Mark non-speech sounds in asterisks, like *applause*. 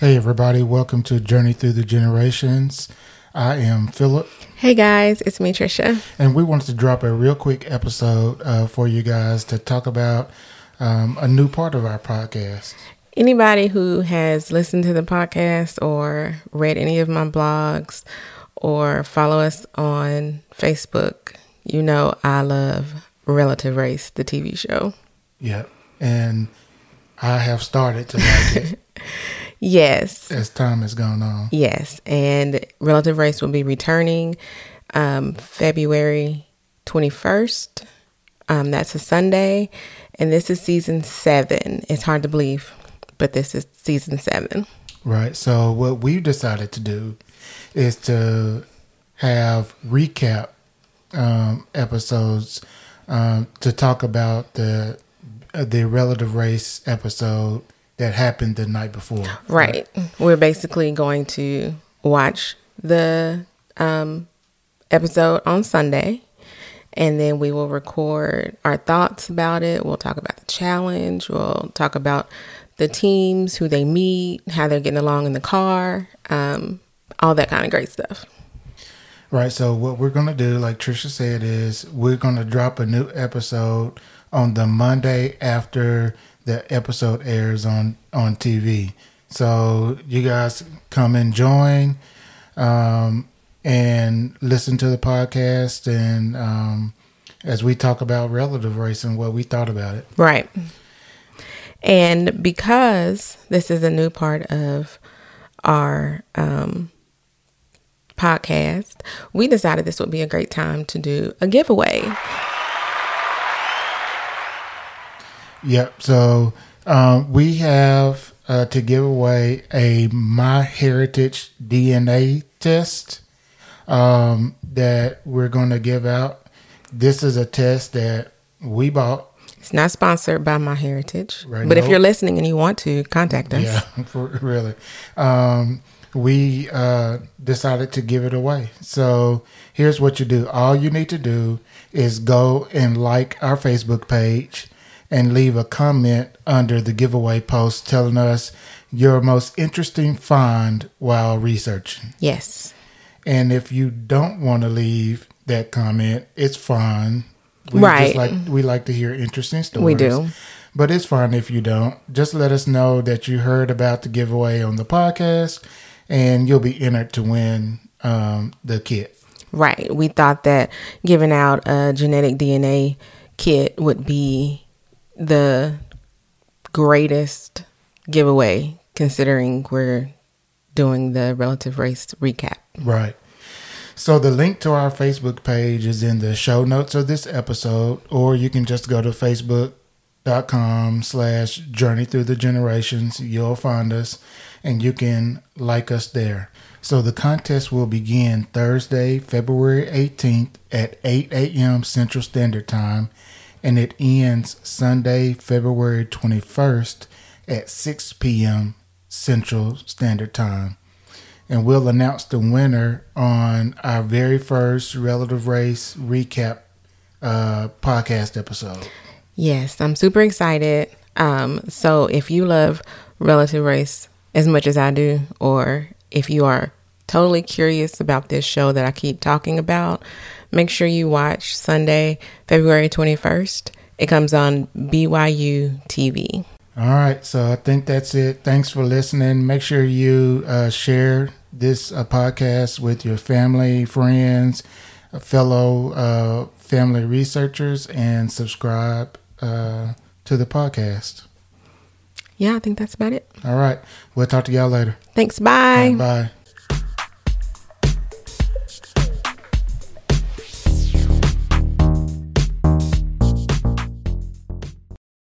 Hey, everybody, welcome to Journey Through the Generations. I am Philip. Hey guys, it's me, Trisha. And we wanted to drop a real quick episode uh, for you guys to talk about um, a new part of our podcast. Anybody who has listened to the podcast or read any of my blogs or follow us on Facebook, you know I love Relative Race, the TV show. Yep. And I have started to like it. *laughs* Yes. As time has gone on. Yes. And Relative Race will be returning um, February 21st. Um, that's a Sunday. And this is season seven. It's hard to believe, but this is season seven. Right. So, what we've decided to do is to have recap um, episodes um, to talk about the uh, the relative race episode that happened the night before. Right. We're basically going to watch the um, episode on Sunday and then we will record our thoughts about it. We'll talk about the challenge. We'll talk about the teams, who they meet, how they're getting along in the car, um, all that kind of great stuff. Right. So what we're gonna do, like Trisha said, is we're gonna drop a new episode on the Monday after the episode airs on on TV. So you guys come and join, um, and listen to the podcast, and um, as we talk about relative race and what we thought about it. Right. And because this is a new part of our um, podcast, we decided this would be a great time to do a giveaway. Yep. So um, we have uh, to give away a My Heritage DNA test um, that we're going to give out. This is a test that we bought. It's not sponsored by My Heritage, right, but no. if you're listening and you want to contact us, yeah, *laughs* for, really. Um, we uh, decided to give it away. So here's what you do. All you need to do is go and like our Facebook page and leave a comment under the giveaway post telling us your most interesting find while researching. Yes. And if you don't want to leave that comment, it's fine. We right. like we like to hear interesting stories. We do. But it's fine if you don't. Just let us know that you heard about the giveaway on the podcast and you'll be entered to win um, the kit. Right. We thought that giving out a genetic DNA kit would be the greatest giveaway considering we're doing the relative race recap. Right. So the link to our Facebook page is in the show notes of this episode, or you can just go to facebook.com slash journey through the generations. You'll find us and you can like us there. So the contest will begin Thursday, February 18th at 8 a.m. Central Standard Time and it ends Sunday, February 21st at 6 p.m. Central Standard Time. And we'll announce the winner on our very first Relative Race recap uh, podcast episode. Yes, I'm super excited. Um, so if you love Relative Race as much as I do, or if you are totally curious about this show that I keep talking about, make sure you watch Sunday, February 21st. It comes on BYU TV. All right. So I think that's it. Thanks for listening. Make sure you uh, share this uh, podcast with your family, friends, uh, fellow uh, family researchers, and subscribe uh, to the podcast. Yeah, I think that's about it. All right. We'll talk to y'all later. Thanks. Bye. Right, bye.